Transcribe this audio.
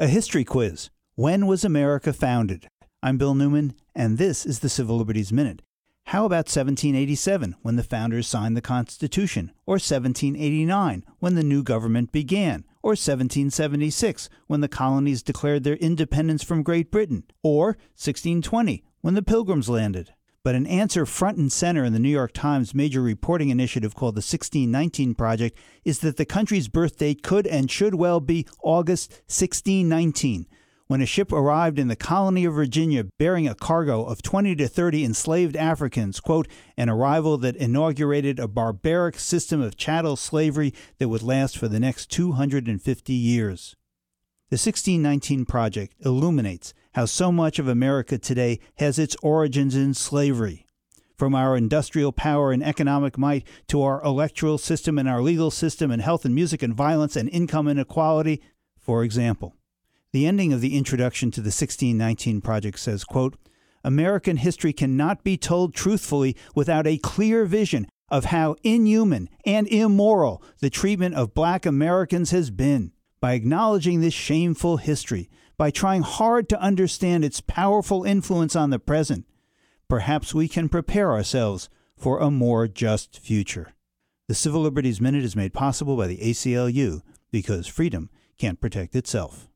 A history quiz. When was America founded? I'm Bill Newman, and this is the Civil Liberties Minute. How about 1787, when the founders signed the Constitution, or 1789, when the new government began, or 1776, when the colonies declared their independence from Great Britain, or 1620, when the Pilgrims landed? But an answer front and center in the New York Times major reporting initiative called the 1619 Project is that the country's birth date could and should well be August 1619 when a ship arrived in the colony of Virginia bearing a cargo of 20 to 30 enslaved Africans, quote, an arrival that inaugurated a barbaric system of chattel slavery that would last for the next 250 years. The 1619 Project illuminates how so much of America today has its origins in slavery. From our industrial power and economic might to our electoral system and our legal system and health and music and violence and income inequality, for example. The ending of the introduction to the 1619 Project says, quote, American history cannot be told truthfully without a clear vision of how inhuman and immoral the treatment of black Americans has been. By acknowledging this shameful history, by trying hard to understand its powerful influence on the present, perhaps we can prepare ourselves for a more just future. The Civil Liberties Minute is made possible by the ACLU because freedom can't protect itself.